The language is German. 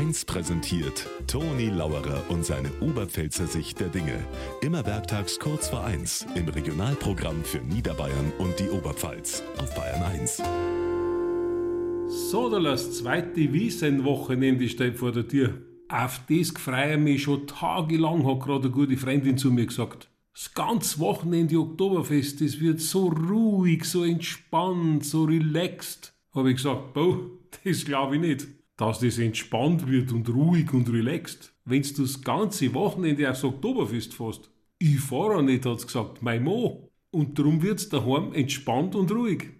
1 präsentiert Toni Lauerer und seine Oberpfälzer Sicht der Dinge. Immer werktags kurz vor 1 im Regionalprogramm für Niederbayern und die Oberpfalz auf Bayern 1. So, da das zweite Wiesenwochenende steht vor der Tür. Auf das freue ich mich schon tagelang, hat gerade eine gute Freundin zu mir gesagt. Das ganze Wochenende Oktoberfest, das wird so ruhig, so entspannt, so relaxed. Hab ich gesagt, boah, das glaube ich nicht. Dass das entspannt wird und ruhig und relaxed. Wenn's du das ganze Wochenende aufs Oktoberfest fährst. Ich fahre nicht, hat's gesagt, mein Mo. Und darum wird's daheim entspannt und ruhig.